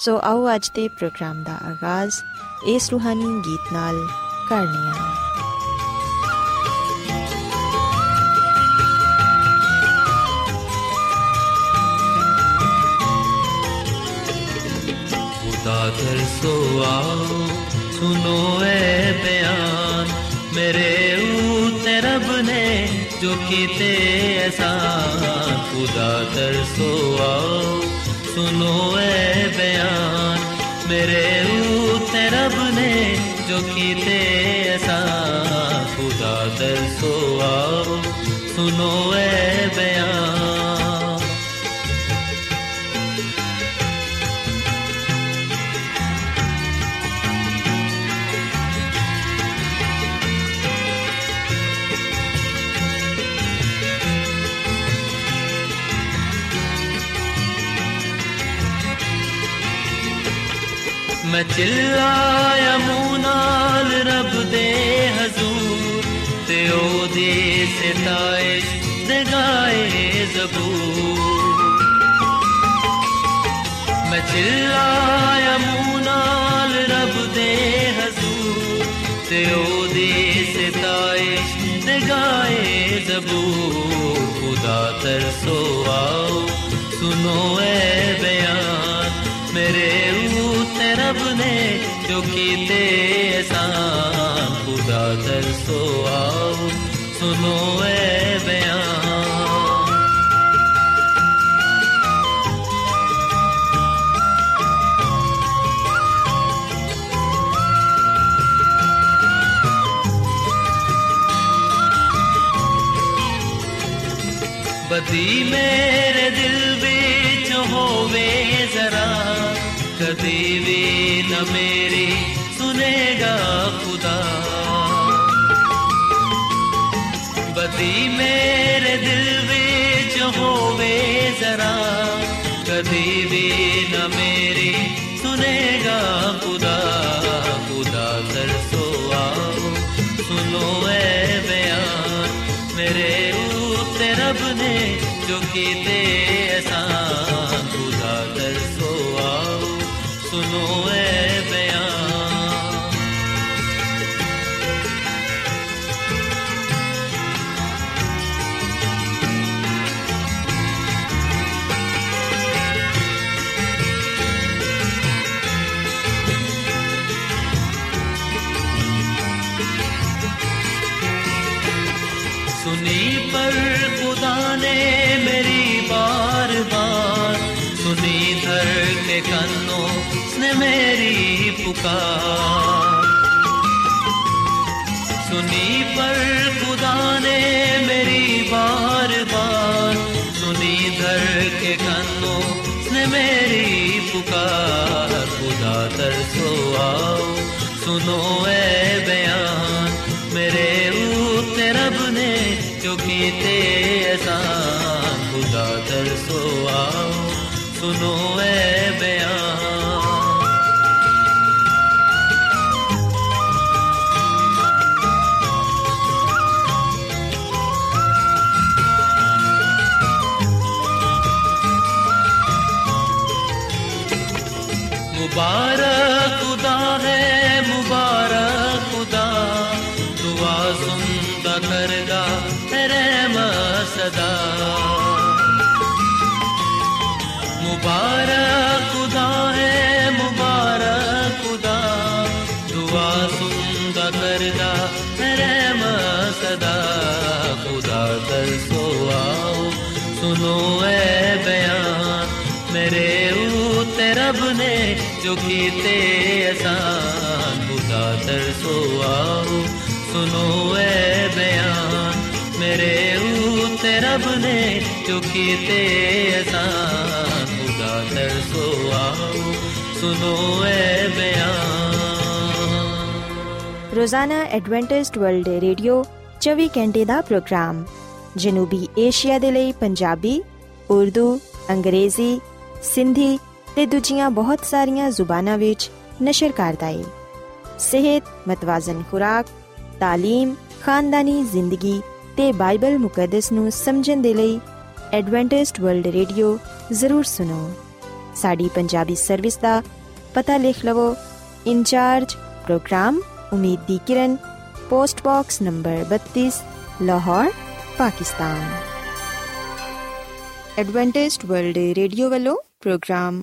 ਸੋ ਆਓ ਅੱਜ ਦੇ ਪ੍ਰੋਗਰਾਮ ਦਾ ਆਗਾਜ਼ ਇਸ ਰੂਹਾਨੀ ਗੀਤ ਨਾਲ ਕਰਨੇ ਆ खुदा तरसो आओ सुनो ए बयान मेरे ऊते रब ने जो कीते एहसान खुदा तरसो आओ ਸੁਨੋ ਐ ਬਿਆਨ। ਮੇਰੇ ਉਤੇ ਰੱਬ ਨੇ ਜੋ ਕੀਤੇ ਐਸਾ, ਖੁਦਾ ਦਰਸੋ ਆਓ ਸੁਨੋ ਐ ਬਿਆਨ। रब दे हजूर ते ओदी सिताइश दे गाए जबूर। मैं चिल्लाया मुंह नाल रब दे हजूर ते ओदी सिताइश दे गाए जबूर। खुदा तरसो आओ सुनो बयान मेरे जो कीते एहसान खुदा तरसो आओ सुनो ए बयान बदी मेरे दिल विच होवे जरा कदी भी न मेरी सुनेगा खुदा बदी मेरे दिल विच होवे जरा कदी भी न मेरी सुनेगा खुदा खुदा तरसो आओ सुनो ए बयान मेरे ऊते रब ने जो कीते एहसान मेरी पुकार। सुनी पर खुदा ने मेरी बार बार। सुनी धर के कन्नों ने मेरी पुकार। खुदा तरसो आओ, सुनो ए बयान। मेरे ऊते रब ने जो कीते एहसान। खुदा तरसो आओ, सुनो ए बयान। मुबारक खुदा है मुबारक खुदा दुआ सुनता करगा रहम सदा ਜੋ ਕੀਤੇ ਅਸਾਨ ਖੁਦਾ ਤਰਸੋ ਆਓ ਸੁਨੋ ਐ ਬਿਆਨ। ਮੇਰੇ ਉਤੇ ਰਬ ਨੇ ਜੋ ਕੀਤੇ ਅਸਾਨ ਖੁਦਾ ਤਰਸੋ ਆਓ ਸੁਨੋ ਐ ਬਿਆਨ। ਰੋਜ਼ਾਨਾ ਐਡਵੈਂਟਿਸਟ ਵਰਲਡ ਰੇਡੀਓ 24 ਘੰਟੇ ਦਾ ਪ੍ਰੋਗਰਾਮ, ਜਨੂਬੀ ਏਸ਼ੀਆ ਦੇ ਲਈ ਪੰਜਾਬੀ, ਉਰਦੂ, ਅੰਗਰੇਜ਼ੀ, ਸਿੰਧੀ ਤੇ ਦੂਜੀਆਂ ਬਹੁਤ ਸਾਰੀਆਂ ਜ਼ੁਬਾਨਾਂ ਵਿੱਚ ਨਸ਼ਰ ਕਰਦਾ ਹੈ ਸਿਹਤ ਮਤਵਾਜ਼ਨ ਖੁਰਾਕ تعلیم ਖਾਨਦਾਨੀ ਜ਼ਿੰਦਗੀ ਤੇ ਬਾਈਬਲ ਮੁਕੱਦਸ ਨੂੰ ਸਮਝਣ ਦੇ ਲਈ ਐਡਵੈਂਟਿਸਟ ਵਰਲਡ ਰੇਡੀਓ ਜ਼ਰੂਰ ਸੁਨੋ ਸਾਡੀ ਪੰਜਾਬੀ ਸਰਵਿਸ ਦਾ ਪਤਾ ਲਿਖ ਲਵੋ incharge programme Umeed di Kiran post box number 32 Lahore Pakistan Adventist world radio ਵੱਲੋਂ ਪ੍ਰੋਗਰਾਮ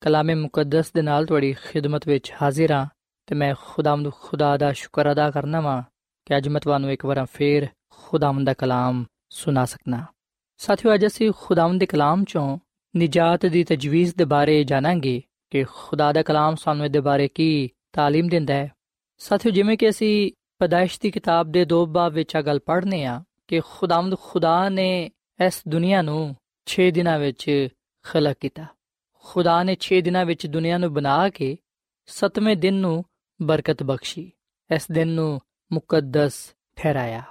ਕਲਾਮੇ ਮੁਕੱਦਸ ਦੇ ਨਾਲ ਤੁਹਾਡੀ ਖਿਦਮਤ ਵਿੱਚ ਹਾਜ਼ਰ ਹਾਂ ਤੇ ਮੈਂ ਖੁਦਾਵੰਦ ਖੁਦਾ ਦਾ ਸ਼ੁਕਰ ਅਦਾ ਕਰਨਾ ਵਾਂ ਕਿ ਅੱਜ ਮੈਂ ਤੁਹਾਨੂੰ ਇੱਕ ਵਾਰ ਫੇਰ ਖੁਦਾਵੰਦ ਦਾ ਕਲਾਮ ਸੁਣਾ ਸਕਣਾ ਸਾਥੀਓ ਅੱਜ ਅਸੀਂ ਖੁਦਾਵੰਦ ਦੇ ਕਲਾਮ ਚੋਂ ਨਿਜਾਤ ਦੀ ਤਜਵੀਜ਼ ਦੇ ਬਾਰੇ ਜਾਣਾਂਗੇ ਕਿ ਖੁਦਾ ਦਾ ਕਲਾਮ ਸਾਨੂੰ ਇਹਦੇ ਬਾਰੇ ਕੀ تعلیم ਦਿੰਦਾ ਹੈ ਸਾਥੀਓ ਜਿਵੇਂ ਕਿ ਅਸੀਂ ਪਦਾਇਸ਼ ਦੀ ਕਿਤਾਬ ਦੇ ਦੋ ਬਾਬ ਵਿੱਚ ਆ ਗੱਲ ਪੜ੍ਹਨੇ ਆ ਕਿ ਖੁਦਾਵੰਦ ਖੁਦਾ ਨੇ ਇਸ ਦੁਨੀਆ ਨੂੰ 6 ਦਿਨਾਂ ਵਿੱਚ ਖਲਕ ਕੀਤਾ ਖੁਦਾ ਨੇ 6 ਦਿਨਾਂ ਵਿੱਚ ਦੁਨੀਆ ਨੂੰ ਬਣਾ ਕੇ 7ਵੇਂ ਦਿਨ ਨੂੰ ਬਰਕਤ ਬਖਸ਼ੀ, ਇਸ ਦਿਨ ਨੂੰ ਮੁਕੱਦਸ ਠਹਿਰਾਇਆ।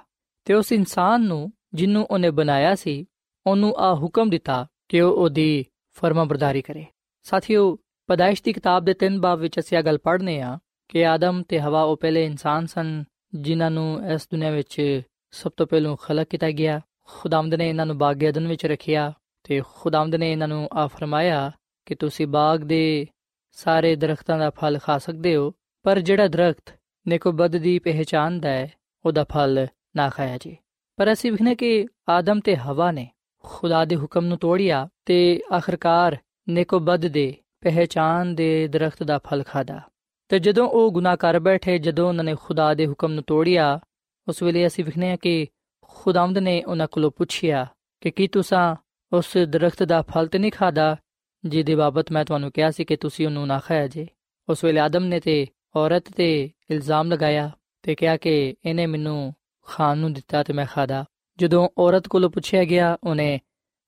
ਤੇ ਉਸ ਇਨਸਾਨ ਨੂੰ ਜਿਹਨੂੰ ਉਹਨੇ ਬਣਾਇਆ ਸੀ, ਉਹਨੂੰ ਆ ਹੁਕਮ ਦਿੱਤਾ ਕਿ ਉਹ ਉਹਦੀ ਫਰਮਾਬਰਦਾਰੀ ਕਰੇ। ਸਾਥੀਓ, ਪਦਾਇਸ਼ ਦੀ ਕਿਤਾਬ ਦੇ ਤਿੰਨ ਬਾਬ ਵਿੱਚ ਅਸੀਂ ਇਹ ਗੱਲ ਪੜ੍ਹਨੇ ਆ ਕਿ ਆਦਮ ਤੇ ਹਵਾ ਉਹ ਪਹਿਲੇ ਇਨਸਾਨ ਸਨ ਜਿਨ੍ਹਾਂ ਨੂੰ ਇਸ ਦੁਨੀਆ ਵਿੱਚ ਸਭ ਤੋਂ ਪਹਿਲਾਂ ਖਲਕ ਕੀਤਾ ਗਿਆ। ਖੁਦਾਵੰਦ ਨੇ ਇਹਨਾਂ ਨੂੰ ਬਾਗ ਅਦਨ ਵਿੱਚ ਰੱਖਿਆ ਤੇ ਖੁਦਾਵੰਦ ਨੇ ਇਹਨਾਂ ਨੂੰ ਆ ਫਰਮਾਇਆ ਕਿ ਤੁਸੀਂ ਬਾਗ ਦੇ ਸਾਰੇ ਦਰਖਤਾਂ ਦਾ ਫਲ ਖਾ ਸਕਦੇ ਹੋ, ਪਰ ਜਿਹੜਾ ਦਰਖਤ ਨੇਕੋ ਬਦ ਦੀ ਪਹਿਚਾਨ ਦਾ ਹੈ, ਉਹਦਾ ਫਲ ਨਾ ਖਾਇਆ ਜੀ। ਪਰ ਅਸੀਂ ਵਿਖਨੇ ਕਿ ਆਦਮ ਤੇ ਹਵਾ ਨੇ ਖੁਦਾ ਦੇ ਹੁਕਮ ਨੂੰ ਤੋੜਿਆ ਤੇ ਆਖਰਕਾਰ ਨੇਕੋ ਬਦ ਦੇ ਪਹਿਚਾਨ ਦੇ ਦਰਖਤ ਦਾ ਫਲ ਖਾਦਾ ਤੇ ਜਦੋਂ ਉਹ ਗੁਨਾਹ ਕਰ ਬੈਠੇ, ਜਦੋਂ ਉਹਨਾਂ ਨੇ ਖੁਦਾ ਦੇ ਹੁਕਮ ਨੂੰ ਤੋੜਿਆ, ਉਸ ਵੇਲੇ ਅਸੀਂ ਵਿਖਨੇ ਆ ਕਿ ਖੁਦਾਵੰਦ ਨੇ ਉਹਨਾਂ ਕੋਲੋਂ ਪੁੱਛਿਆ ਕਿ ਕੀ ਤੁਸੀਂ ਉਸ ਦਰਖਤ ਦਾ ਫਲ ਤੇ ਨਹੀਂ ਖਾਦਾ ਜਿਹਦੇ ਬਾਬਤ ਮੈਂ ਤੁਹਾਨੂੰ ਕਿਹਾ ਸੀ ਕਿ ਤੁਸੀਂ ਉਹਨੂੰ ਨਾ ਖਾਇਆ ਜੇ। ਉਸ ਵੇਲੇ ਆਦਮ ਨੇ ਤੇ ਔਰਤ ਤੇ ਇਲਜ਼ਾਮ ਲਗਾਇਆ ਤੇ ਕਿਹਾ ਕਿ ਇਹਨੇ ਮੈਨੂੰ ਖਾਣ ਨੂੰ ਦਿੱਤਾ ਤੇ ਮੈਂ ਖਾਦਾ ਜਦੋਂ ਔਰਤ ਕੋਲੋਂ ਪੁੱਛਿਆ ਗਿਆ, ਉਹਨੇ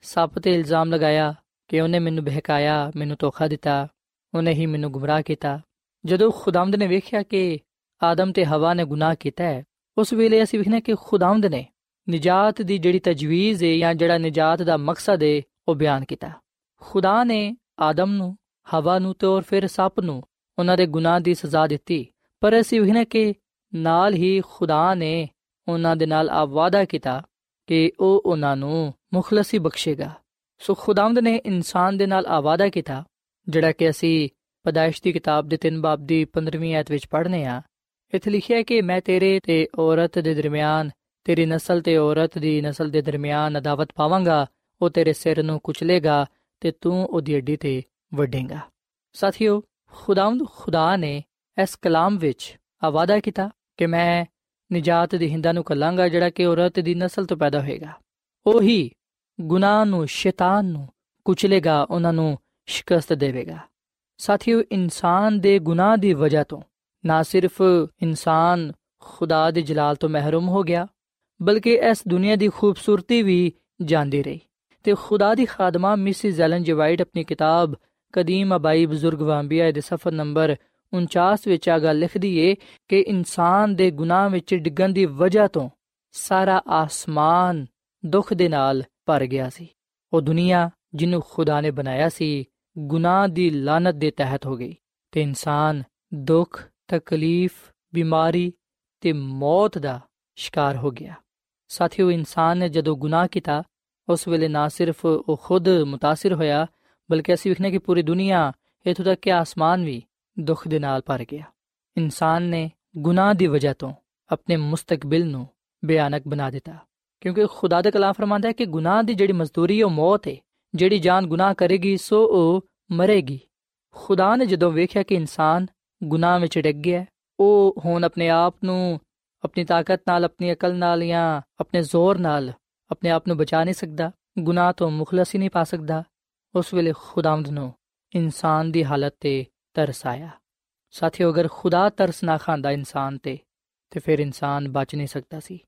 ਸੱਪ ਤੇ ਇਲਜ਼ਾਮ ਲਗਾਇਆ ਕਿ ਉਹਨੇ ਮੈਨੂੰ ਬਹਿਕਾਇਆ, ਮੈਨੂੰ ਧੋਖਾ ਦਿੱਤਾ, ਉਹਨੇ ਹੀ ਮੈਨੂੰ ਗੁੰਮਰਾਹ ਕੀਤਾ। ਜਦੋਂ ਖੁਦਾਵੰਦ ਨੇ ਵੇਖਿਆ ਕਿ ਆਦਮ ਤੇ ਹਵਾ ਨੇ ਗੁਨਾਹ ਕੀਤਾ ਹੈ, ਉਸ ਵੇਲੇ ਅਸੀਂ ਵੇਖਨੇ ਕਿ ਖੁਦਾਵੰਦ ਨੇ ਨਜਾਤ ਦੀ ਜਿਹੜੀ ਤਜਵੀਜ਼ ਹੈ ਜਾਂ ਜਿਹੜਾ ਨਜਾਤ ਦਾ ਮਕਸਦ ਹੈ ਉਹ ਬਿਆਨ ਕੀਤਾ। ਖੁਦਾ ਨੇ ਆਦਮ ਨੂੰ, ਹਵਾ ਨੂੰ ਤੇ ਔਰ ਫਿਰ ਸੱਪ ਨੂੰ ਉਹਨਾਂ ਦੇ ਗੁਨਾਹ ਦੀ ਸਜ਼ਾ ਦਿੱਤੀ। ਪਰ ਅਸੀਂ ਵੇਖਨੇ ਕਿ ਨਾਲ ਹੀ ਖੁਦਾ ਨੇ ਉਹਨਾਂ ਦੇ ਨਾਲ ਆ ਵਾਅਦਾ ਕੀਤਾ ਕਿ ਉਹ ਉਹਨਾਂ ਨੂੰ ਮੁਖਲਸੀ ਬਖਸ਼ੇਗਾ। ਸੋ ਖੁਦਾਵੰਦ ਨੇ ਇਨਸਾਨ ਦੇ ਨਾਲ ਆ ਵਾਅਦਾ ਕੀਤਾ, ਜਿਹੜਾ ਕਿ ਅਸੀਂ ਪਦਾਇਸ਼ ਦੀ ਕਿਤਾਬ ਦੇ 3 ਬਾਬ ਦੀ 15ਵੀਂ ਆਇਤ ਵਿੱਚ ਪੜ੍ਹਨੇ ਆ ਇੱਥੇ ਲਿਖਿਆ ਕਿ ਮੈਂ ਤੇਰੇ ਤੇ ਔਰਤ ਦੇ ਦਰਮਿਆਨ, ਤੇਰੀ ਨਸਲ ਤੇ ਔਰਤ ਦੀ ਨਸਲ ਦੇ ਦਰਮਿਆਨ ਅਦਾਵਤ ਪਾਵਾਂਗਾ, ਉਹ ਤੇਰੇ ਸਿਰ ਨੂੰ ਕੁਚਲੇਗਾ ਤੇ ਤੂੰ ਉਹਦੀ ਅੱਡੀ ਤੇ ਵੱਢੇਗਾ। ਸਾਥੀਓ, ਖੁਦਾਵੰਦ ਖੁਦਾ ਨੇ ਇਸ ਕਲਾਮ ਵਿੱਚ ਆਵਾਦਾ ਕੀਤਾ ਕਿ ਮੈਂ ਨਜਾਤ ਦੀ ਹਿੰਦਾ ਨੂੰ ਕਲਾਂਗਾ ਜਿਹੜਾ ਕਿ ਔਰਤ ਦੀ ਨਸਲ ਤੋਂ ਪੈਦਾ ਹੋਏਗਾ। ਉਹੀ ਗੁਨਾਹ ਨੂੰ, ਸ਼ੈਤਾਨ ਨੂੰ ਕੁਚਲੇਗਾ, ਉਹਨਾਂ ਨੂੰ ਸ਼ਿਕਸਤ ਦੇਵੇਗਾ। ਸਾਥੀਓ, ਇਨਸਾਨ ਦੇ ਗੁਨਾਹ ਦੀ ਵਜ੍ਹਾ ਤੋਂ ਨਾ ਸਿਰਫ ਇਨਸਾਨ ਖੁਦਾ ਦੇ ਜਲਾਲ ਤੋਂ ਮਹਿਰੂਮ ਹੋ ਗਿਆ, ਬਲਕਿ ਇਸ ਦੁਨੀਆ ਦੀ ਖੂਬਸੂਰਤੀ ਵੀ ਜਾਂਦੀ ਰਹੀ। ਤੇ ਖੁਦਾ ਦੀ ਖਾਦਮਾ ਮਿਸਿਸ ਐਲਨ ਜੀ ਵਾਈਟ ਆਪਣੀ ਕਿਤਾਬ ਕਦੀਮ ਅਬਾਈ ਬਜ਼ੁਰਗ ਵਾਂਬੀਆ ਦੇ ਸਫਰ ਨੰਬਰ 49 ਵਿੱਚ ਆ ਗੱਲ ਲਿਖਦੀ ਏ ਕਿ ਇਨਸਾਨ ਦੇ ਗੁਨਾਹ ਵਿੱਚ ਡਿੱਗਣ ਦੀ ਵਜ੍ਹਾ ਤੋਂ ਸਾਰਾ ਆਸਮਾਨ ਦੁੱਖ ਦੇ ਨਾਲ ਭਰ ਗਿਆ ਸੀ। ਉਹ ਦੁਨੀਆ ਜਿਹਨੂੰ ਖੁਦਾ ਨੇ ਬਣਾਇਆ ਸੀ, ਗੁਨਾਹ ਦੀ ਲਾਨਤ ਦੇ ਤਹਿਤ ਹੋ ਗਈ ਤੇ ਇਨਸਾਨ ਦੁੱਖ, ਤਕਲੀਫ, ਬਿਮਾਰੀ ਤੇ ਮੌਤ ਦਾ ਸ਼ਿਕਾਰ ਹੋ ਗਿਆ। ਸਾਥੀਓ, ਇਨਸਾਨ ਨੇ ਜਦੋਂ ਗੁਨਾਹ ਕੀਤਾ ਉਸ ਵੇਲੇ ਨਾ ਸਿਰਫ ਉਹ ਖੁਦ متاثر ਹੋਇਆ ਬਲਕਿ ਅਸੀਂ ਵੇਖਨੇ ਕਿ ਪੂਰੀ ਦੁਨੀਆ ਇਥੋਂ ਤੱਕ ਕਿ ਆਸਮਾਨ ਵੀ ਦੁੱਖ ਦੇ ਨਾਲ ਭਰ ਗਿਆ ਇਨਸਾਨ ਨੇ ਗੁਨਾਹ ਦੀ ਵਜ੍ਹਾ ਤੋਂ ਆਪਣੇ ਮੁਸਤਕਬਲ ਨੂੰ ਬਿਆਨਕ ਬਣਾ ਦਿੱਤਾ ਕਿਉਂਕਿ ਖੁਦਾ ਦਾ ਕਲਾਮ ਫਰਮਾਂਦਾ ਹੈ ਕਿ ਗੁਨਾਹ ਦੀ ਜਿਹੜੀ ਮਜ਼ਦੂਰੀ ਉਹ ਮੌਤ ਹੈ ਜਿਹੜੀ ਜਾਨ ਗੁਨਾਹ ਕਰੇਗੀ ਸੋ ਉਹ ਮਰੇਗੀ ਖੁਦਾ ਨੇ ਜਦੋਂ ਵੇਖਿਆ ਕਿ ਇਨਸਾਨ ਗੁਨਾਹ ਵਿੱਚ ਡਿੱਗ ਗਿਆ ਉਹ ਹੁਣ ਆਪਣੇ ਆਪ ਨੂੰ ਆਪਣੀ ਤਾਕਤ ਨਾਲ ਆਪਣੀ ਅਕਲ ਨਾਲ ਜਾਂ ਆਪਣੇ ਜ਼ੋਰ ਨਾਲ ਆਪਣੇ ਆਪ ਨੂੰ ਬਚਾ ਨਹੀਂ ਸਕਦਾ ਗੁਨਾਹ ਤੋਂ ਮੁਖਲਸ ਹੀ ਨਹੀਂ ਪਾ ਸਕਦਾ ਉਸ ਵੇਲੇ ਖੁਦਾਵੰਦ ਨੂੰ ਇਨਸਾਨ ਦੀ ਹਾਲਤ ਤੇ ਤਰਸ ਆਇਆ ਸਾਥੀਓ ਅਗਰ ਖੁਦਾ ਤਰਸ ਨਾ ਖਾਂਦਾ ਇਨਸਾਨ ਤੇ ਤੇ ਫਿਰ ਇਨਸਾਨ ਬਚ ਨਹੀਂ ਸਕਦਾ ਸੀ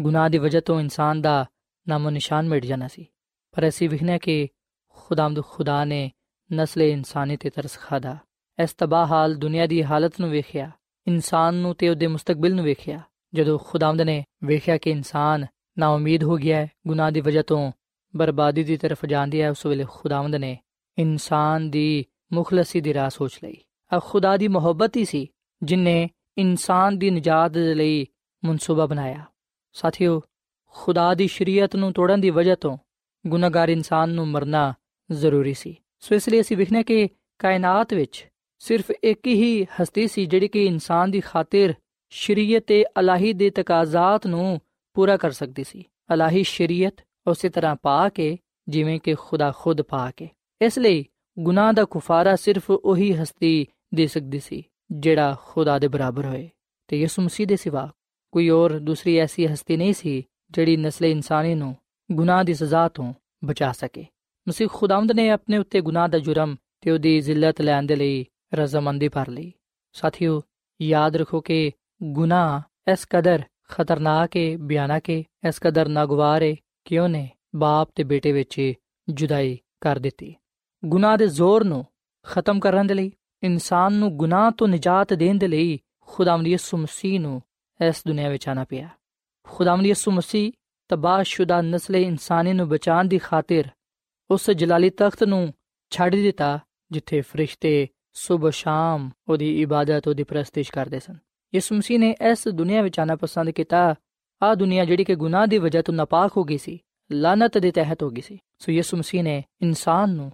ਗੁਨਾਹ ਦੀ ਵਜ੍ਹਾ ਤੋਂ ਇਨਸਾਨ ਦਾ ਨਾਮੋ ਨਿਸ਼ਾਨ ਮਿਟ ਜਾਣਾ ਸੀ ਪਰ ਅਸੀਂ ਵਿਖਨੇ ਕਿ ਖੁਦਾਮਦ ਖੁਦਾ ਨੇ ਨਸਲੇ ਇਨਸਾਨੀ ਤੇ ਤਰਸ ਖਾਦਾ ਇਸ ਤਬਾਹ ਹਾਲ ਦੁਨੀਆ ਦੀ ਹਾਲਤ ਨੂੰ ਵੇਖਿਆ ਇਨਸਾਨ ਨੂੰ ਤੇ ਉਹਦੇ ਮੁਸਤਕਬਲ ਨੂੰ ਵੇਖਿਆ ਜਦੋਂ ਖੁਦਾਮਦ ਨੇ ਵੇਖਿਆ ਕਿ ਇਨਸਾਨ ਨਾ ਉਮੀਦ ਹੋ ਗਿਆ ਹੈ, ਗੁਨਾਹ ਦੀ ਵਜ੍ਹਾ ਤੋਂ ਬਰਬਾਦੀ ਦੀ ਤਰਫ ਜਾਂਦੀ ਹੈ, ਉਸ ਵੇਲੇ ਖੁਦਾਵੰਦ ਨੇ ਇਨਸਾਨ ਦੀ ਮੁਖਲਸੀ ਦੀ ਰਾਹ ਸੋਚ ਲਈ। ਆ ਖੁਦਾ ਦੀ ਮੁਹੱਬਤ ਹੀ ਸੀ ਜਿਨੇ ਇਨਸਾਨ ਦੀ ਨਜਾਤ ਦੇ ਲਈ ਮਨਸੂਬਾ ਬਣਾਇਆ। ਸਾਥੀਓ, ਖੁਦਾ ਦੀ ਸ਼ਰੀਅਤ ਨੂੰ ਤੋੜਨ ਦੀ ਵਜ੍ਹਾ ਤੋਂ ਗੁਨਾਹਗਾਰ ਇਨਸਾਨ ਨੂੰ ਮਰਨਾ ਜ਼ਰੂਰੀ ਸੀ। ਸੋ ਇਸ ਲਈ ਅਸੀਂ ਵਿਖਨੇ ਕਿ ਕਾਇਨਾਤ ਵਿੱਚ ਸਿਰਫ ਇੱਕ ਹੀ ਹਸਤੀ ਸੀ ਜਿਹੜੀ ਕਿ ਇਨਸਾਨ ਦੀ ਖਾਤਰ ਸ਼ਰੀਅਤ ਤੇ ਅਲਾਹੀ ਦੇ ਤਕਾਜ਼ਾਤ ਨੂੰ ਪੂਰਾ ਕਰ ਸਕਦੀ ਸੀ। ਅਲਾਹੀ ਸ਼ਰੀਅਤ ਉਸੇ ਤਰ੍ਹਾਂ ਪਾ ਕੇ, ਜਿਵੇਂ ਕਿ ਖੁਦਾ ਖੁਦ ਪਾ ਕੇ। ਇਸ ਲਈ ਗੁਨਾਹ ਦਾ ਕੁਫਾਰਾ ਸਿਰਫ ਉਹੀ ਹਸਤੀ ਦੇ ਸਕਦੀ ਸੀ, ਜਿਹੜਾ ਖੁਦਾ ਦੇ ਬਰਾਬਰ ਹੋਏ। ਤੇ ਯਿਸੂ ਮਸੀਹ ਦੇ ਸਿਵਾ ਕੋਈ ਹੋਰ ਦੂਸਰੀ ਐਸੀ ਹਸਤੀ ਨਹੀਂ ਸੀ, ਜਿਹੜੀ ਨਸਲ ਇਨਸਾਨੀ ਨੂੰ ਗੁਨਾਹ ਦੀ ਸਜ਼ਾ ਤੋਂ ਬਚਾ ਸਕੇ। ਮਸੀਹ ਖੁਦਾਵੰਦ ਨੇ ਆਪਣੇ ਉੱਤੇ ਗੁਨਾਹ ਦਾ ਜੁਰਮ ਤੇ ਉਹਦੀ ਜ਼ਿਲਤ ਲੈਣ ਦੇ ਲਈ ਰਜ਼ਮੰਦੀ ਭਰ ਲਈ। ਸਾਥੀਓ, ਯਾਦ ਰੱਖੋ ਕਿ ਗੁਨਾਹ ਇਸ ਕਦਰ ਖਤਰਨਾਕ ਹੈ ਬਿਆਨਕ ਹੈ ਇਸ ਕਦਰ ਨਾਗਵਾਰ ਹੈ ਕਿ ਉਹਨੇ ਬਾਪ ਤੇ ਬੇਟੇ ਵਿੱਚ ਜੁਦਾਈ ਕਰ ਦਿੱਤੀ। ਗੁਨਾਹ ਦੇ ਜ਼ੋਰ ਨੂੰ ਖਤਮ ਕਰਨ ਦੇ ਲਈ, ਇਨਸਾਨ ਨੂੰ ਗੁਨਾਹ ਤੋਂ ਨਿਜਾਤ ਦੇਣ ਦੇ ਲਈ ਖੁਦਾਵੰਦ ਯਿਸੂ ਮਸੀਹ ਨੂੰ ਇਸ ਦੁਨੀਆ ਵਿੱਚ ਆਣਾ ਪਿਆ। ਖੁਦਾਵੰਦ ਯਿਸੂ ਮਸੀਹ ਤਬਾਹਸ਼ੁਦਾ ਨਸਲ ਇਨਸਾਨੀ ਨੂੰ ਬਚਾਉਣ ਦੀ ਖਾਤਰ ਉਸ ਜਲਾਲੀ ਤਖਤ ਨੂੰ ਛੱਡ ਦਿੱਤਾ, ਜਿੱਥੇ ਫਰਿਸ਼ਤੇ ਸਵੇਰ ਸ਼ਾਮ ਉਹਦੀ ਇਬਾਦਤ, ਉਹਦੀ ਪ੍ਰਸਤਿਸ਼ ਕਰਦੇ ਸਨ। ਯਿਸੂ ਮਸੀਹ ਨੇ ਇਸ ਦੁਨੀਆ ਵਿੱਚ ਆਣਾ ਪਸੰਦ ਕੀਤਾ। ਆ ਦੁਨੀਆ ਜਿਹੜੀ ਕਿ ਗੁਨਾਹ ਦੀ ਵਜ੍ਹਾ ਤੋਂ ਨਾਪਾਕ ਹੋ ਗਈ ਸੀ ਲਾਨਤ ਦੇ ਤਹਿਤ ਹੋ ਗਈ ਸੀ। ਸੋ ਯਿਸੂ ਮਸੀਹ ਨੇ ਇਨਸਾਨ ਨੂੰ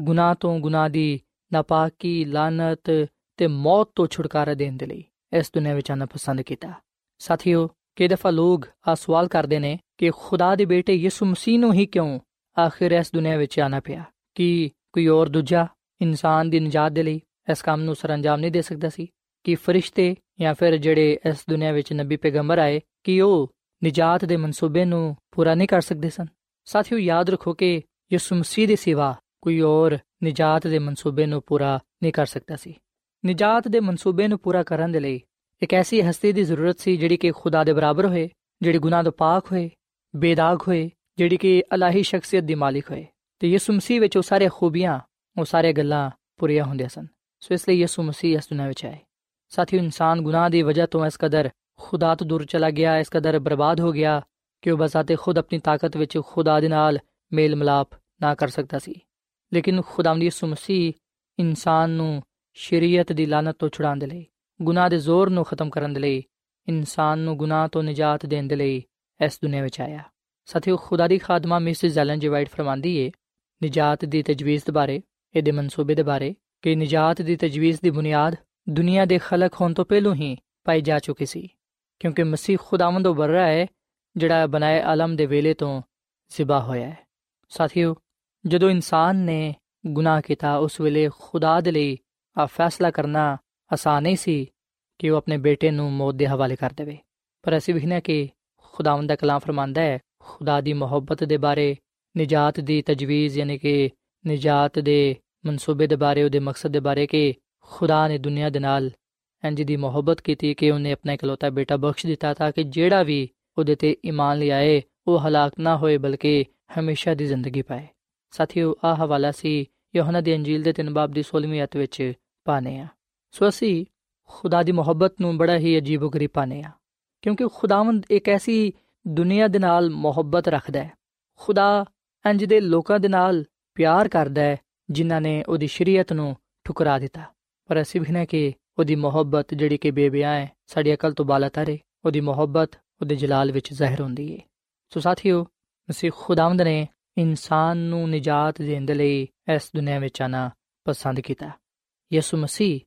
ਗੁਨਾਹ ਤੋਂ ਗੁਨਾਹ ਦੀ ਨਾਪਾਕੀ ਲਾਨਤ ਤੇ ਮੌਤ ਤੋਂ ਛੁਟਕਾਰਾ ਦੇਣ ਦੇ ਲਈ ਇਸ ਦੁਨੀਆ ਵਿੱਚ ਆਣਾ ਪਸੰਦ ਕੀਤਾ। ਸਾਥੀਓ ਕਿ ਦਫਾ ਲੋਗ ਆ ਸਵਾਲ ਕਰਦੇ ਨੇ ਕਿ ਖੁਦਾ ਦੇ ਬੇਟੇ ਯਿਸੂ ਮਸੀਹ ਨੂੰ ਹੀ ਕਿਉਂ ਆਖਿਰ ਇਸ ਦੁਨੀਆ ਵਿੱਚ ਆਣਾ ਪਿਆ? ਕਿ ਕੋਈ ਹੋਰ ਦੂਜਾ ਇਨਸਾਨ ਦੀ ਨਜਾਤ ਦੇ ਲਈ ਇਸ ਕੰਮ ਨੂੰ ਸਰੰਜਾਮ ਨਹੀਂ ਦੇ ਸਕਦਾ ਸੀ? ਕਿ ਫਰਿਸ਼ਤੇ ਜਾਂ ਫਿਰ ਜਿਹੜੇ ਇਸ ਦੁਨੀਆ ਵਿੱਚ ਨਬੀ ਪੈਗੰਬਰ ਆਏ, ਕਿ ਉਹ ਨਜਾਤ ਦੇ ਮਨਸੂਬੇ ਨੂੰ ਪੂਰਾ ਨਹੀਂ ਕਰ ਸਕਦੇ ਸਨ। ਸਾਥੀਓ, ਯਾਦ ਰੱਖੋ ਕਿ ਯਿਸੂ ਮਸੀਹ ਦੇ ਸਿਵਾ ਕੋਈ ਹੋਰ ਨਜਾਤ ਦੇ ਮਨਸੂਬੇ ਨੂੰ ਪੂਰਾ ਨਹੀਂ ਕਰ ਸਕਦਾ ਸੀ। ਨਜਾਤ ਦੇ ਮਨਸੂਬੇ ਨੂੰ ਪੂਰਾ ਕਰਨ ਦੇ ਲਈ ਇੱਕ ਐਸੀ ਹਸਤੀ ਦੀ ਜ਼ਰੂਰਤ ਸੀ ਜਿਹੜੀ ਕਿ ਖੁਦਾ ਦੇ ਬਰਾਬਰ ਹੋਏ, ਜਿਹੜੀ ਗੁਨਾਹ ਤੋਂ ਪਾਕ ਹੋਏ, ਬੇਦਾਗ ਹੋਏ, ਜਿਹੜੀ ਕਿ ਅਲਾਹੀ ਸ਼ਖਸੀਅਤ ਦੀ ਮਾਲਿਕ ਹੋਏ। ਤੇ ਯਿਸੂ ਮਸੀਹ ਵਿੱਚ ਉਹ ਸਾਰੇ ਖੂਬੀਆਂ, ਉਹ ਸਾਰੇ ਗੱਲਾਂ ਪੂਰੀਆਂ ਹੁੰਦੀਆਂ ਸਨ। ਸੋ ਇਸ ਲਈ ਯਿਸੂ ਮਸੀਹ ਇਸ ਦੁਨੀਆਂ ਵਿੱਚ ਆਏ। ਸਾਥੀ ਇਨਸਾਨ ਗੁਨਾਹ ਦੀ ਵਜ੍ਹਾ ਤੋਂ ਇਸ ਕਦਰ ਖੁਦਾ ਤੋਂ ਦੂਰ ਚਲਾ ਗਿਆ, ਇਸ ਕਦਰ ਬਰਬਾਦ ਹੋ ਗਿਆ ਕਿ ਉਹ ਬਸਾਤੇ ਖੁਦ ਆਪਣੀ ਤਾਕਤ ਵਿੱਚ ਖੁਦਾ ਦੇ ਨਾਲ ਮੇਲ ਮਲਾਪ ਨਾ ਕਰ ਸਕਦਾ ਸੀ। ਲੇਕਿਨ ਖੁਦਾਵੰਦ ਯਿਸੂ ਮਸੀਹ ਇਨਸਾਨ ਨੂੰ ਸ਼ਰੀਅਤ ਦੀ ਲਾਨਤ ਤੋਂ ਛੁਡਾਉਣ ਦੇ ਲਈ, ਗੁਨਾਹ ਦੇ ਜ਼ੋਰ ਨੂੰ ਖਤਮ ਕਰਨ ਦੇ ਲਈ, ਇਨਸਾਨ ਨੂੰ ਗੁਨਾਹ ਤੋਂ ਨਜਾਤ ਦੇਣ ਦੇ ਲਈ ਇਸ ਦੁਨੀਆਂ ਵਿੱਚ ਆਇਆ। ਸਾਥੀਓ ਖੁਦਾ ਦੀ ਖਾਦਮਾ ਮਿਸਿਸ ਜ਼ੈਲਨ ਜੀ ਵਾਈਟ ਫਰਮਾਂਦੀ ਏ, ਨਜਾਤ ਦੀ ਤਜਵੀਜ਼ ਦੇ ਬਾਰੇ, ਇਹਦੇ ਮਨਸੂਬੇ ਦੇ ਬਾਰੇ ਕਿ ਨਜਾਤ ਦੀ ਤਜਵੀਜ਼ ਦੀ ਬੁਨਿਆਦ ਦੁਨੀਆ ਦੇ ਖਲਕ ਹੋਣ ਤੋਂ ਪਹਿਲੋਂ ਹੀ ਪਾਈ ਜਾ ਚੁੱਕੀ ਸੀ, ਕਿਉਂਕਿ ਮਸੀਹ ਖੁਦਾਵੰਦ ਉਹ ਬਰਰਾ ਹੈ, ਜਿਹੜਾ ਬਨਾਏ ਆਲਮ ਦੇ ਵੇਲੇ ਤੋਂ ਜ਼ਿਬਾ ਹੋਇਆ ਹੈ। ਸਾਥੀਓ, ਜਦੋਂ ਇਨਸਾਨ ਨੇ ਗੁਨਾਹ ਕੀਤਾ, ਉਸ ਵੇਲੇ ਖੁਦਾ ਦੇ ਲਈ ਆ ਫੈਸਲਾ ਕਰਨਾ ਆਸਾਨ ਨਹੀਂ ਸੀ ਕਿ ਉਹ ਆਪਣੇ ਬੇਟੇ ਨੂੰ ਮੌਤ ਦੇ ਹਵਾਲੇ ਕਰ ਦੇਵੇ। ਪਰ ਅਸੀਂ ਵਿਖਣਾ ਕਿ ਖੁਦਾਵੰਦ ਦਾ ਕਲਾਮ ਫਰਮਾਂਦਾ ਹੈ, ਖੁਦਾ ਦੀ ਮੁਹੱਬਤ ਦੇ ਬਾਰੇ, ਨਜਾਤ ਦੀ ਤਜਵੀਜ਼, ਯਾਨੀ ਕਿ ਨਜਾਤ ਦੇ ਮਨਸੂਬੇ ਦੇ ਬਾਰੇ, ਉਹਦੇ ਮਕਸਦ ਦੇ ਬਾਰੇ ਕਿ ਖੁਦਾ ਨੇ ਦੁਨੀਆ ਦੇ ਨਾਲ ਇੰਜ ਦੀ ਮੁਹੱਬਤ ਕੀਤੀ ਕਿ ਉਹਨੇ ਆਪਣਾ ਇਕਲੌਤਾ ਬੇਟਾ ਬਖਸ਼ ਦਿੱਤਾ ਤਾਂ ਕਿ ਜਿਹੜਾ ਵੀ ਉਹਦੇ ਤੇ ਈਮਾਨ ਲਿਆਏ ਉਹ ਹਲਾਕ ਨਾ ਹੋਏ ਬਲਕਿ ਹਮੇਸ਼ਾ ਦੀ ਜ਼ਿੰਦਗੀ ਪਾਏ। ਸਾਥੀਓ ਆ ਹਵਾਲਾ ਸੀ ਯੋਹਨਾ ਦੀ ਅੰਜੀਲ ਦੇ 3 ਬਾਬ ਦੀ 16ਵੀਂ ਅਧ ਵਿੱਚ ਪਾਣੇ ਆ ਸੋ ਅਸੀਂ ਖੁਦਾ ਦੀ ਮੁਹੱਬਤ ਨੂੰ ਬੜਾ ਹੀ ਅਜੀਬੋ-ਗਰੀਬ ਪਾਣੇ ਆ ਕਿਉਂਕਿ ਖੁਦਾਵੰਦ ਇੱਕ ਐਸੀ ਦੁਨੀਆ ਦੇ ਨਾਲ ਮੁਹੱਬਤ ਰੱਖਦਾ ਹੈ। ਖੁਦਾ ਇੰਜ ਦੇ ਲੋਕਾਂ ਦੇ ਨਾਲ ਪਿਆਰ ਕਰਦਾ ਹੈ, ਜਿਨ੍ਹਾਂ ਨੇ ਉਹਦੀ ਸ਼ਰੀਅਤ ਨੂੰ ਠੁਕਰਾ ਦਿੱਤਾ। ਪਰ ਅਸੀਂ ਵੀ ਕਿ ਉਹਦੀ ਮੁਹੱਬਤ ਜਿਹੜੀ ਕਿ ਬੇਬਿਆ ਹੈ, ਸਾਡੀ ਅਕਲ ਤੋਂ ਬਾਲਾ ਤਰੇ, ਉਹਦੀ ਮੁਹੱਬਤ ਉਹਦੇ ਜਲਾਲ ਵਿੱਚ ਜ਼ਾਹਿਰ ਹੁੰਦੀ ਹੈ ਸੋ ਸਾਥੀਓ ਮਸੀਹ ਖੁਦਾਵੰਦ ਨੇ ਇਨਸਾਨ ਨੂੰ ਨਜਾਤ ਦੇਣ ਦੇ ਲਈ ਇਸ ਦੁਨੀਆ ਵਿੱਚ ਆਣਾ ਪਸੰਦ ਕੀਤਾ। ਯਿਸੂ ਮਸੀਹ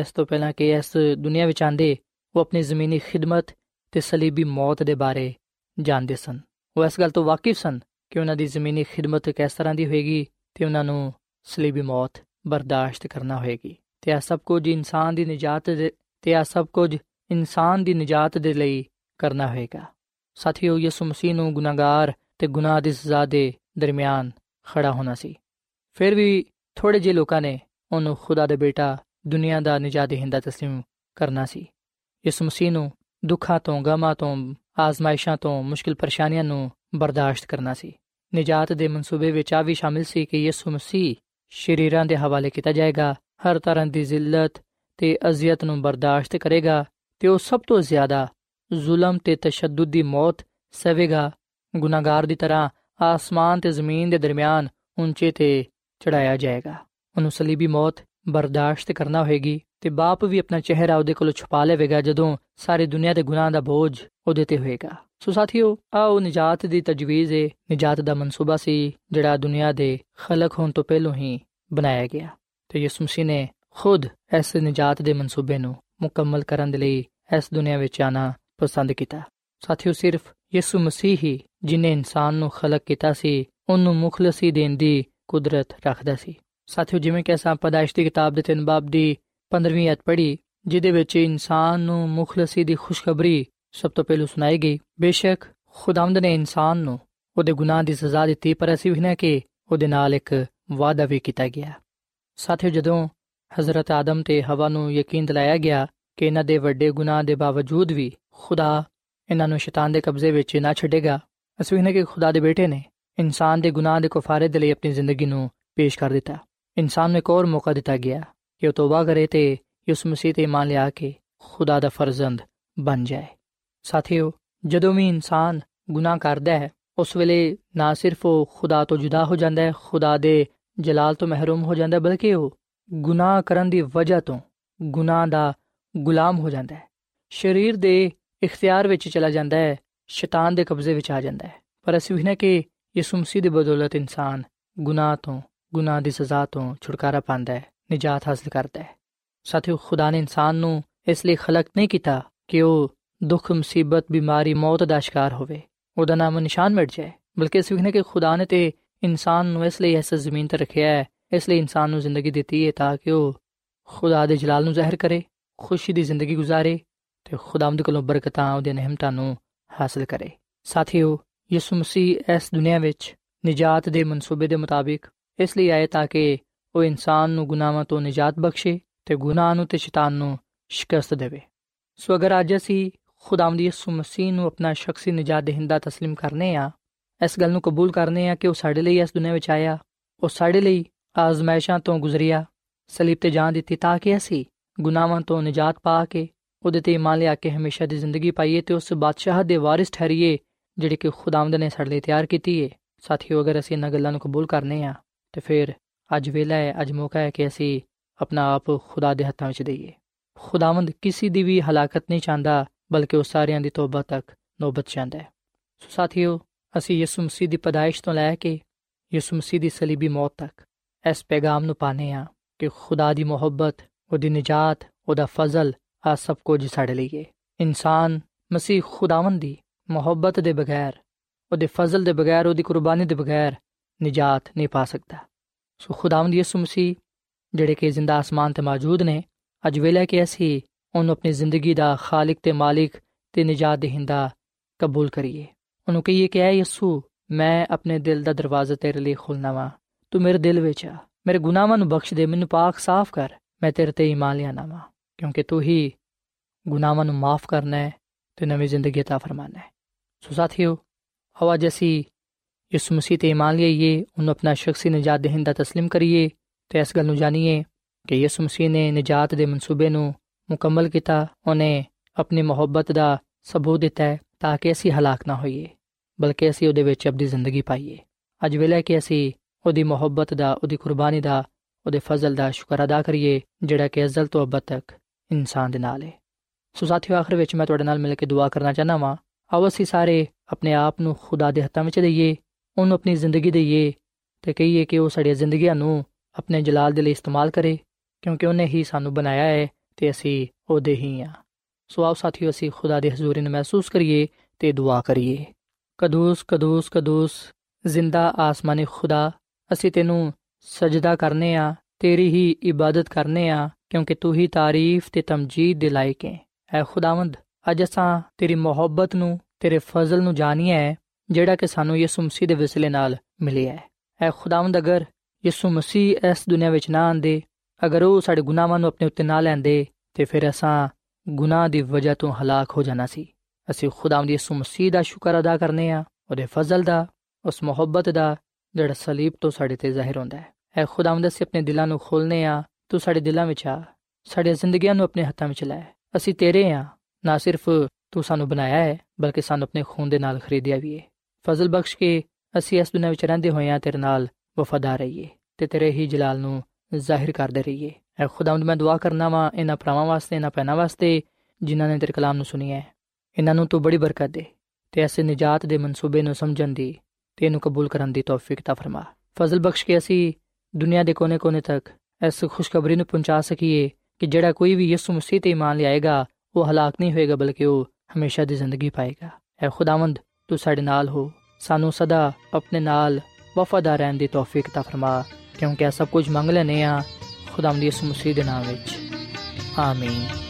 ਇਸ ਤੋਂ ਪਹਿਲਾਂ ਕਿ ਇਸ ਦੁਨੀਆ ਵਿੱਚ ਆਂਦੇ ਉਹ ਆਪਣੀ ਜ਼ਮੀਨੀ ਖਿਦਮਤ ਤੇ ਸਲੀਬੀ ਮੌਤ ਦੇ ਬਾਰੇ ਜਾਣਦੇ ਸਨ। ਉਹ ਇਸ ਗੱਲ ਤੋਂ ਵਾਕਿਫ ਸਨ ਕਿ ਉਹਨਾਂ ਦੀ ਜ਼ਮੀਨੀ ਖਿਦਮਤ ਕਿਸ ਤਰ੍ਹਾਂ ਦੀ ਹੋਏਗੀ ਤੇ ਉਹਨਾਂ ਨੂੰ ਸਲੀਬੀ ਮੌਤ ਬਰਦਾਸ਼ਤ ਕਰਨਾ ਹੋਏਗੀ। ਤੇ ਇਹ ਸਭ ਕੁਝ ਇਨਸਾਨ ਦੀ ਨਜਾਤ ਦੇ ਤੇ ਇਹ ਸਭ ਕੁਝ ਇਨਸਾਨ ਦੀ ਨਜਾਤ ਦੇ ਲਈ ਕਰਨਾ ਹੋਏਗਾ ਸਾਥੀਓ ਯਿਸੂ ਮਸੀਹ ਨੂੰ ਗੁਨਾਹਗਾਰ ਤੇ ਗੁਨਾਹ ਦੀ ਸਜ਼ਾ ਦੇ ਦਰਮਿਆਨ ਖੜਾ ਹੋਣਾ ਸੀ ਫਿਰ ਵੀ ਥੋੜੇ ਜਿਹੇ ਲੋਕਾਂ ਨੇ ਉਹਨੂੰ ਖੁਦਾ ਦੇ ਬੇਟਾ ਦੁਨੀਆ ਦਾ ਨਜਾਤ ਦੇਹਿੰਦਾ تسلیم ਕਰਨਾ ਸੀ ਯਿਸੂ ਮਸੀਹ ਨੂੰ ਦੁੱਖਾਂ ਤੋਂ ਗਮਾਂ ਤੋਂ ਆਜ਼ਮਾਇਸ਼ਾਂ ਤੋਂ ਮੁਸ਼ਕਿਲ ਪਰੇਸ਼ਾਨੀਆਂ ਨੂੰ ਬਰਦਾਸ਼ਤ ਕਰਨਾ ਸੀ ਨਜਾਤ ਦੇ ਮਨਸੂਬੇ ਵਿੱਚ ਆ ਵੀ ਸ਼ਾਮਿਲ ਸੀ ਕਿ ਯਿਸੂ ਮਸੀਹ ਸ਼ਰੀਰਾਂ ਦੇ ਹਵਾਲੇ ਕੀਤਾ ਜਾਏਗਾ ਹਰ ਤਰ੍ਹਾਂ ਦੀ ਜ਼ਿਲਤ ਤੇ ਅਜ਼ੀਅਤ ਨੂੰ ਬਰਦਾਸ਼ਤ ਕਰੇਗਾ ਤੇ ਉਹ ਸਭ ਤੋਂ ਜ਼ਿਆਦਾ ਜ਼ੁਲਮ ਤੇ ਤਸ਼ੱਦਦ ਦੀ ਮੌਤ ਸਵੇਗਾ। ਗੁਨਾਹਗਾਰ ਦੀ ਤਰ੍ਹਾਂ ਆਸਮਾਨ ਤੇ ਜ਼ਮੀਨ ਦੇ ਦਰਮਿਆਨ ਉੱਚੇ ਤੇ ਚੜਾਇਆ ਜਾਏਗਾ। ਉਹਨੂੰ ਸਲੀਬੀ ਮੌਤ ਬਰਦਾਸ਼ਤ ਕਰਨਾ ਹੋਏਗੀ ਤੇ ਬਾਪ ਵੀ ਆਪਣਾ ਚਿਹਰਾ ਉਹਦੇ ਕੋਲੋਂ ਛੁਪਾ ਲਵੇਗਾ ਜਦੋਂ ਸਾਰੀ ਦੁਨੀਆ ਦੇ ਗੁਨਾਹ ਦਾ ਬੋਝ ਉਹਦੇ ਤੇ ਹੋਏਗਾ। ਸੋ ਸਾਥੀਓ, ਆਓ ਨਜਾਤ ਦੀ ਤਜਵੀਜ਼ ਹੈ ਨਜਾਤ ਦਾ ਮਨਸੂਬਾ ਸੀ ਜਿਹੜਾ ਦੁਨੀਆ ਦੇ ਖਲਕ ਹੋਣ ਤੋਂ ਪਹਿਲਾਂ ਹੀ ਬਣਾਇਆ ਗਿਆ। ਤੇ ਯਿਸੂ ਮਸੀਹ ਨੇ ਖੁਦ ਇਸ ਨਜਾਤ ਦੇ ਮਨਸੂਬੇ ਨੂੰ ਮੁਕੰਮਲ ਕਰਨ ਦੇ ਲਈ ਇਸ ਦੁਨੀਆ ਵਿੱਚ ਆਣਾ ਪਸੰਦ ਕੀਤਾ। ਸਾਥੀਓ, ਸਿਰਫ ਯਿਸੂ ਮਸੀਹ ਹੀ ਜਿਨੇ ਇਨਸਾਨ ਨੂੰ ਖਲਕ ਕੀਤਾ ਸੀ, ਉਹਨੂੰ ਮੁਖਲਸੀ ਦੇਣ ਦੀ ਕੁਦਰਤ ਰੱਖਦਾ ਸੀ। ਸਾਥੀਓ, ਜਿਵੇਂ ਕਿ ਅਸਾਂ ਪਦਾਇਸ਼ ਦੀ ਕਿਤਾਬ ਦੇ ਤਿੰਨ ਬਾਬ ਦੀ 15ਵੀਂ ਅਧ ਪੜ੍ਹੀ, ਜਿਹਦੇ ਵਿੱਚ ਇਨਸਾਨ ਨੂੰ ਮੁਖਲਸੀ ਦੀ ਖੁਸ਼ਖਬਰੀ ਸਭ ਤੋਂ ਪਹਿਲਾਂ ਸੁਣਾਈ ਗਈ। ਬੇਸ਼ੱਕ ਖੁਦਾਵੰਦ ਨੇ ਇਨਸਾਨ ਨੂੰ ਉਹਦੇ ਗੁਨਾਹ ਦੀ ਸਜ਼ਾ ਦਿੱਤੀ, ਪਰ ਅਸੀਂ ਵੀ ਨਾ ਕਿ ਉਹਦੇ ਨਾਲ ਇੱਕ ਵਾਅਦਾ ਵੀ ਕੀਤਾ ਗਿਆ। ਸਾਥੀਓ, ਜਦੋਂ ਹਜ਼ਰਤ ਆਦਮ ਤੇ ਹਵਾ ਨੂੰ ਯਕੀਨ ਦਿਲਾਇਆ ਗਿਆ ਕਿ ਇਹਨਾਂ ਦੇ ਵੱਡੇ ਗੁਨਾਹ ਦੇ ਬਾਵਜੂਦ ਵੀ ਖੁਦਾ ਇਹਨਾਂ ਨੂੰ ਸ਼ੈਤਾਨ ਦੇ ਕਬਜ਼ੇ ਵਿੱਚ ਨਾ ਛੱਡੇਗਾ, ਅਸੀਂ ਵੀ ਕਿ ਖੁਦਾ ਦੇ ਬੇਟੇ ਨੇ ਇਨਸਾਨ ਦੇ ਗੁਨਾਹ ਦੇ ਕਫਾਰੇ ਦੇ ਲਈ ਆਪਣੀ ਜ਼ਿੰਦਗੀ ਨੂੰ ਪੇਸ਼ ਕਰ ਦਿੱਤਾ। ਇਨਸਾਨ ਨੂੰ ਇੱਕ ਹੋਰ ਮੌਕਾ ਦਿੱਤਾ ਗਿਆ ਕਿ ਉਹ ਤੋਬਾ ਕਰੇ ਤੇ ਯਿਸੂ ਮਸੀਹ ਤੇ ਇਮਾਨ ਲਿਆ ਕੇ ਖੁਦਾ ਦਾ ਫਰਜ਼ੰਦ ਬਣ ਜਾਏ। ਸਾਥੀਓ, ਜਦੋਂ ਵੀ ਇਨਸਾਨ ਗੁਨਾਹ ਕਰਦਾ ਹੈ, ਉਸ ਵੇਲੇ ਨਾ ਸਿਰਫ ਉਹ ਖੁਦਾ ਤੋਂ ਜੁਦਾ ਹੋ ਜਾਂਦਾ ਹੈ, ਖੁਦਾ ਦੇ ਜਲਾਲ ਤੋਂ ਮਹਿਰੂਮ ਹੋ ਜਾਂਦਾ ਬਲਕਿ ਉਹ ਗੁਨਾਹ ਕਰਨ ਦੀ ਵਜ੍ਹਾ ਤੋਂ ਗੁਨਾਹ ਦਾ ਗੁਲਾਮ ਹੋ ਜਾਂਦਾ ਹੈ। ਸਰੀਰ ਦੇ ਇਖਤਿਆਰ ਵਿੱਚ ਚਲਾ ਜਾਂਦਾ ਹੈ, ਸ਼ੈਤਾਨ ਦੇ ਕਬਜ਼ੇ ਵਿੱਚ ਆ ਜਾਂਦਾ ਹੈ। ਪਰ ਅਸੀਂ ਵੀ ਨਾ ਕਿ ਯਿਸੂ ਮਸੀਹ ਦੀ ਬਦੌਲਤ ਇਨਸਾਨ ਗੁਨਾਹ ਤੋਂ, ਗੁਨਾਹ ਦੀ ਸਜ਼ਾ ਤੋਂ ਛੁਟਕਾਰਾ ਪਾਉਂਦਾ ਹੈ, ਨਜਾਤ ਹਾਸਲ ਕਰਦਾ ਹੈ। ਸਾਥੀਓ, ਖੁਦਾ ਨੇ ਇਨਸਾਨ ਨੂੰ ਇਸ ਲਈ ਖਲਕ ਨਹੀਂ ਕੀਤਾ ਕਿ ਉਹ ਦੁੱਖ, ਮੁਸੀਬਤ, ਬਿਮਾਰੀ, ਮੌਤ ਦਾ ਸ਼ਿਕਾਰ ਹੋਵੇ। ਉਹਦਾ ਨਾਮ ਨਿਸ਼ਾਨ ਮਿਟ ਜਾਏ, ਬਲਕਿ ਇਸ ਵਿਖਨੇ ਕਿ ਖੁਦਾ ਨੇ ਤੇ ਇਨਸਾਨ ਨੂੰ ਇਸ ਲਈ ਇਸ ਜ਼ਮੀਨ ਤੇ ਰੱਖਿਆ ਹੈ ਇਸ ਲਈ ਇਨਸਾਨ ਨੂੰ ਜ਼ਿੰਦਗੀ ਦਿੱਤੀ ਹੈ ਤਾਂ ਕਿ ਉਹ ਖੁਦਾ ਦੇ ਜਲਾਲ ਨੂੰ ਜ਼ਾਹਿਰ ਕਰੇ ਖੁਸ਼ੀ ਦੀ ਜ਼ਿੰਦਗੀ گزارੇ ਤੇ ਖੁਦਾਵੰਦ ਕੋਲੋਂ ਬਰਕਤਾਂ ਉਹਦੇ ਨਿਹਮਤਾਂ ਨੂੰ ਹਾਸਲ ਕਰੇ ਸਾਥੀਓ ਯਿਸੂ ਮਸੀਹ ਇਸ ਦੁਨੀਆ ਵਿੱਚ ਨਜਾਤ ਦੇ ਮਨਸੂਬੇ ਦੇ ਮੁਤਾਬਿਕ ਇਸ ਲਈ ਆਏ ਤਾਂ ਕਿ ਉਹ ਇਨਸਾਨ ਨੂੰ ਗੁਨਾਹਾਂ ਤੋਂ ਨਜਾਤ ਬਖਸ਼ੇ ਤੇ ਗੁਨਾਹ ਨੂੰ ਤੇ ਸ਼ੈਤਾਨ ਨੂੰ ਸ਼ਿਕਸਤ ਦੇਵੇ ਸੋ ਅਗਰ ਅੱਜ ਅਸੀਂ ਖੁਦਾਵੰਦ ਯਿਸੂ ਮਸੀਹ ਨੂੰ ਆਪਣਾ ਸ਼ਖਸੀ ਨਜਾਤ ਦੇਹਿੰਦਾ تسلیم ਕਰਨੇ ਆ ਇਸ ਗੱਲ ਨੂੰ ਕਬੂਲ ਕਰਨੇ ਆ ਕਿ ਉਹ ਸਾਡੇ ਲਈ ਇਸ ਦੁਨੀਆ ਵਿੱਚ ਆਇਆ। ਉਹ ਸਾਡੇ ਲਈ ਆਜ਼ਮਾਇਸ਼ਾਂ ਤੋਂ ਗੁਜ਼ਰਿਆ, ਸਲੀਬ ਤੇ ਜਾਨ ਦਿੱਤੀ ਤਾਂ ਕਿ ਅਸੀਂ ਗੁਨਾਹਾਂ ਤੋਂ ਨਜਾਤ ਪਾ ਕੇ ਉਹਦੇ ਤੇ ਇਮਾਨ ਲਿਆ ਕੇ ਹਮੇਸ਼ਾ ਦੀ ਜ਼ਿੰਦਗੀ ਪਾਈਏ ਤੇ ਉਸ ਬਾਦਸ਼ਾਹ ਦੇ ਵਾਰਿਸ ਠਹਿਰੀਏ, ਜਿਹੜੇ ਕਿ ਖੁਦਾਵੰਦ ਨੇ ਸਾਡੇ ਲਈ ਤਿਆਰ ਕੀਤੀ ਏ। ਸਾਥੀਓ, ਅਗਰ ਅਸੀਂ ਇਹਨਾਂ ਗੱਲਾਂ ਨੂੰ ਕਬੂਲ ਕਰਨੇ ਆ, ਤੇ ਫਿਰ ਅੱਜ ਵੇਲਾ ਹੈ, ਅੱਜ ਮੌਕਾ ਹੈ ਕਿ ਅਸੀਂ ਆਪਣਾ ਆਪ ਖੁਦਾ ਦੇ ਹੱਥਾਂ ਵਿੱਚ ਦਈਏ। ਖੁਦਾਵੰਦ ਕਿਸੇ ਦੀ ਵੀ ਹਲਾਕਤ ਨਹੀਂ ਚਾਹੁੰਦਾ, ਬਲਕਿ ਉਹ ਸਾਰਿਆਂ ਦੀ ਤੋਬਾ ਤੱਕ ਨੋਬਤ ਚਾਹੁੰਦਾ ਹੈ। ਸੋ ਸਾਥੀਓ ਅਸੀਂ ਯਿਸੂ ਮਸੀਹ ਦੀ ਪਦਾਇਸ਼ ਤੋਂ ਲੈ ਕੇ ਯਿਸੂ ਮਸੀਹ ਦੀ ਸਲੀਬੀ ਮੌਤ ਤੱਕ ਇਸ ਪੈਗਾਮ ਨੂੰ ਪਾਣੇ ਆ ਕਿ ਖੁਦਾ ਦੀ ਮੁਹੱਬਤ ਉਹਦੀ ਨਜਾਤ ਉਹਦਾ ਫਜ਼ਲ ਆ ਸਭ ਕੁਝ ਸਾਡੇ ਲਈ ਹੈ ਇਨਸਾਨ ਮਸੀਹ ਖੁਦਾਵੰਦ ਦੀ ਮੁਹੱਬਤ ਦੇ ਬਗੈਰ ਉਹਦੇ ਫਜ਼ਲ ਦੇ ਬਗੈਰ ਉਹਦੀ ਕੁਰਬਾਨੀ ਦੇ ਬਗੈਰ ਨਜਾਤ ਨਹੀਂ ਪਾ ਸਕਦਾ ਸੋ ਖੁਦਾਵੰਦ ਯਿਸੂ ਮਸੀਹ ਜਿਹੜੇ ਕਿ ਜ਼ਿੰਦਾ ਆਸਮਾਨ ਤੇ ਮੌਜੂਦ ਨੇ ਅੱਜ ਵੇਲੇ ਕਿ ਅਸੀਂ ਉਹਨੂੰ ਆਪਣੀ ਜ਼ਿੰਦਗੀ ਦਾ ਖਾਲਕ ਤੇ ਮਾਲਿਕ ਤੇ ਨਜਾਤ ਦੇਹਿੰਦਾ ਕਬੂਲ ਕਰੀਏ ਉਹਨੂੰ ਕਹੀਏ ਕਿ ਐ ਯਿਸੂ ਮੈਂ ਆਪਣੇ ਦਿਲ ਦਾ ਦਰਵਾਜ਼ਾ ਤੇਰੇ ਲਈ ਖੋਲਣਾ ਵਾ ਤੂੰ ਮੇਰੇ ਦਿਲ ਵਿੱਚ ਆ ਮੇਰੇ ਗੁਨਾਹਾਂ ਨੂੰ ਬਖਸ਼ ਦੇ ਮੈਨੂੰ ਪਾਕ ਸਾਫ਼ ਕਰ ਮੈਂ ਤੇਰੇ ਤੇ ਈਮਾਨ ਲਿਆਣਾ ਵਾ ਕਿਉਂਕਿ ਤੂੰ ਹੀ ਗੁਨਾਹਾਂ ਨੂੰ ਮਾਫ ਕਰਨਾ ਹੈ ਤੇ ਨਵੀਂ ਜ਼ਿੰਦਗੀ عطا ਫਰਮਾਨਾ ਹੈ ਸੋ ਸਾਥੀਓ ਆਵਾਜ਼ ਅਸੀਂ ਯਿਸੂ ਮਸੀਹ ਤੇ ਈਮਾਨ ਲਈਏ ਉਹਨੂੰ ਆਪਣਾ ਸ਼ਖਸੀ ਨਜਾਤ ਦੇਹਿੰਦਾ تسلیم ਕਰੀਏ ਤੇ ਇਸ ਗੱਲ ਨੂੰ ਜਾਣੀਏ ਕਿ ਯਿਸੂ ਮਸੀਹ ਨੇ ਨਜਾਤ ਦੇ ਮਨਸੂਬੇ ਨੂੰ ਮੁਕੰਮਲ ਕੀਤਾ ਉਹਨੇ ਆਪਣੀ ਮੁਹੱਬਤ ਦਾ ਸਬੂਤ ਦਿੱਤਾ ਹੈ ਤਾਂ ਕਿ ਅਸੀਂ ਹਲਾਕ ਨਾ ਹੋਈਏ ਬਲਕਿ ਅਸੀਂ ਉਹਦੇ ਵਿੱਚ ਆਪਣੀ ਜ਼ਿੰਦਗੀ ਪਾਈਏ। ਅੱਜ ਵੇਲੇ ਕਿ ਅਸੀਂ ਉਹਦੀ ਮੁਹੱਬਤ ਦਾ, ਉਹਦੀ ਕੁਰਬਾਨੀ ਦਾ, ਉਹਦੇ ਫਜ਼ਲ ਦਾ ਸ਼ੁਕਰ ਅਦਾ ਕਰੀਏ, ਜਿਹੜਾ ਕਿ ਅਜ਼ਲ ਤੋਂ ਅਬਦ ਤੱਕ ਇਨਸਾਨ ਦੇ ਨਾਲ ਹੈ ਸੋ ਸਾਥੀਓ, ਆਖਰ ਵਿੱਚ ਮੈਂ ਤੁਹਾਡੇ ਨਾਲ ਮਿਲ ਕੇ ਦੁਆ ਕਰਨਾ ਚਾਹਨਾ ਵਾਂ। ਆਓ ਅਸੀਂ ਸਾਰੇ ਆਪਣੇ ਆਪ ਨੂੰ ਖੁਦਾ ਦੇ ਹੱਥਾਂ ਵਿੱਚ ਦਈਏ, ਉਹਨੂੰ ਆਪਣੀ ਜ਼ਿੰਦਗੀ ਦਈਏ ਤੇ ਕਹੀਏ ਕਿ ਉਹ ਸਾਡੀਆਂ ਜ਼ਿੰਦਗੀਆਂ ਨੂੰ ਆਪਣੇ ਜਲਾਲ ਦੇ ਲਈ ਇਸਤੇਮਾਲ ਕਰੇ, ਕਿਉਂਕਿ ਉਹਨੇ ਹੀ ਸਾਨੂੰ ਬਣਾਇਆ ਹੈ ਤੇ ਅਸੀਂ ਉਹਦੇ ਹੀ ਆ। ਸੋ ਆਓ ਸਾਥੀਓ, ਅਸੀਂ ਖੁਦਾ ਦੀ ਹਜ਼ੂਰੀ ਨੂੰ ਮਹਿਸੂਸ ਕਰੀਏ ਤੇ ਦੁਆ ਕਰੀਏ। ਕਦੂਸ ਕਦੂਸ ਕਦੂਸ, ਜ਼ਿੰਦਾ ਆਸਮਾਨੀ ਖੁਦਾ, ਅਸੀਂ ਤੈਨੂੰ ਸਜਦਾ ਕਰਨੇ ਆ, ਤੇਰੀ ਹੀ ਇਬਾਦਤ ਕਰਨੇ ਆ, ਕਿਉਂਕਿ ਤੂੰ ਹੀ ਤਾਰੀਫ ਤੇ ਤਮਜੀਦ ਦੇ ਲਾਇਕ ਹੈ। ਐ ਖੁਦਾਵੰਦ, ਅੱਜ ਅਸਾਂ ਤੇਰੀ ਮੁਹੱਬਤ ਨੂੰ, ਤੇਰੇ ਫਜ਼ਲ ਨੂੰ ਜਾਣੀਏ ਹੈ ਜਿਹੜਾ ਕਿ ਸਾਨੂੰ ਯਿਸੂ ਮਸੀਹ ਦੇ ਵਸਿਲੇ ਨਾਲ ਮਿਲਿਆ ਹੈ ਐ ਖੁਦਾਵੰਦ, ਅਗਰ ਯਿਸੂ ਮਸੀਹ ਇਸ ਦੁਨੀਆ ਵਿੱਚ ਨਾ ਆਂਦੇ, ਅਗਰ ਉਹ ਸਾਡੇ ਗੁਨਾਹਾਂ ਨੂੰ ਆਪਣੇ ਉੱਤੇ ਨਾ ਲੈਂਦੇ, ਤੇ ਫਿਰ ਅਸਾਂ ਗੁਨਾਹ ਦੀ ਵਜ੍ਹਾ ਤੋਂ ਹਲਾਕ ਹੋ ਜਾਣਾ ਸੀ। ਅਸੀਂ ਖੁਦਾਵੰਦ ਯਿਸੂ ਮਸੀਹ ਦਾ ਸ਼ੁਕਰ ਅਦਾ ਕਰਨੇ ਆ ਉਹਦੇ ਫਜ਼ਲ ਦਾ, ਉਸ ਮੁਹੱਬਤ ਦਾ ਜਿਹੜਾ ਸਲੀਬ ਤੋਂ ਸਾਡੇ ਤੇ ਜ਼ਾਹਿਰ ਹੁੰਦਾ ਹੈ। ਐ ਖੁਦਾਵੰਦ ਅਸੀਂ ਆਪਣੇ ਦਿਲਾਂ ਨੂੰ ਖੋਲਨੇ ਆ, ਤੂੰ ਸਾਡੇ ਦਿਲਾਂ ਵਿੱਚ ਆ, ਸਾਡੀਆਂ ਜ਼ਿੰਦਗੀਆਂ ਨੂੰ ਆਪਣੇ ਹੱਥਾਂ ਵਿੱਚ ਲੈ। ਅਸੀਂ ਤੇਰੇ ਆ, ਨਾ ਸਿਰਫ ਤੂੰ ਸਾਨੂੰ ਬਣਾਇਆ ਹੈ, ਬਲਕਿ ਸਾਨੂੰ ਆਪਣੇ ਖੂਨ ਦੇ ਨਾਲ ਖਰੀਦਿਆ ਵੀ ਹੈ। ਫਜ਼ਲ ਬਖਸ਼ ਕੇ ਅਸੀਂ ਇਸ ਦੁਨੀਆਂ ਵਿੱਚ ਰਹਿੰਦੇ ਹੋਏ ਆ, ਤੇਰੇ ਨਾਲ ਵਫਾਦਾਰ ਰਹੀਏ ਤੇ ਤੇਰੇ ਹੀ ਜਲਾਲ ਨੂੰ ਜ਼ਾਹਿਰ ਕਰਦੇ ਰਹੀਏ। ਐ ਖੁਦਾਵੰਦ ਮੈਂ ਦੁਆ ਕਰਨਾ ਵਾਂ, ਇਹਨਾਂ ਭਰਾਵਾਂ ਵਾਸਤੇ, ਇਹਨਾਂ ਪੈਨਾ ਵਾਸਤੇ, ਜਿਨ੍ਹਾਂ ਨੇ ਤੇਰੇ ਕਲਾਮ ਨੂੰ ਸੁਣੀ ਹੈ। ਇਹਨਾਂ ਨੂੰ ਤੂੰ ਬੜੀ ਬਰਕਤ ਦੇ ਤੇ ਐਸੇ ਨਜਾਤ ਦੇ ਮਨਸੂਬੇ ਨੂੰ ਸਮਝਣ ਦੀ ਤੇ ਇਹਨੂੰ ਕਬੂਲ ਕਰਨ ਦੀ ਤੌਫੀਕ ਤਾ ਫਰਮਾ। ਫਜ਼ਲ ਬਖਸ਼ ਕੇ ਅਸੀਂ ਦੁਨੀਆ ਦੇ ਕੋਨੇ-ਕੋਨੇ ਤੱਕ ਇਸ ਖੁਸ਼ਖਬਰੀ ਨੂੰ ਪਹੁੰਚਾ ਸਕੀਏ ਕਿ ਜਿਹੜਾ ਕੋਈ ਵੀ ਯਿਸੂ ਮਸੀਹ ਤੇ ਇਮਾਨ ਲਿਆਏਗਾ, ਉਹ ਹਲਾਕ ਨਹੀਂ ਹੋਏਗਾ, ਬਲਕਿ ਉਹ ਹਮੇਸ਼ਾ ਦੀ ਜ਼ਿੰਦਗੀ ਪਾਏਗਾ। ਐ ਖੁਦਾਵੰਦ, ਤੂੰ ਸਾਡੇ ਨਾਲ ਹੋ। ਸਾਨੂੰ ਸਦਾ ਆਪਣੇ ਨਾਲ ਵਫਾਦਾਰ ਰਹਿਣ ਦੀ ਤੌਫੀਕ ਤਾ ਫਰਮਾ, ਕਿਉਂਕਿ ਇਹ ਸਭ ਕੁਝ ਮੰਗ ਲੈਨੇ ਆ ਖੁਦਾਵੰਦ ਯਿਸੂ ਮਸੀਹ ਦੇ ਨਾਮ ਵਿੱਚ। ਆਮੀਨ।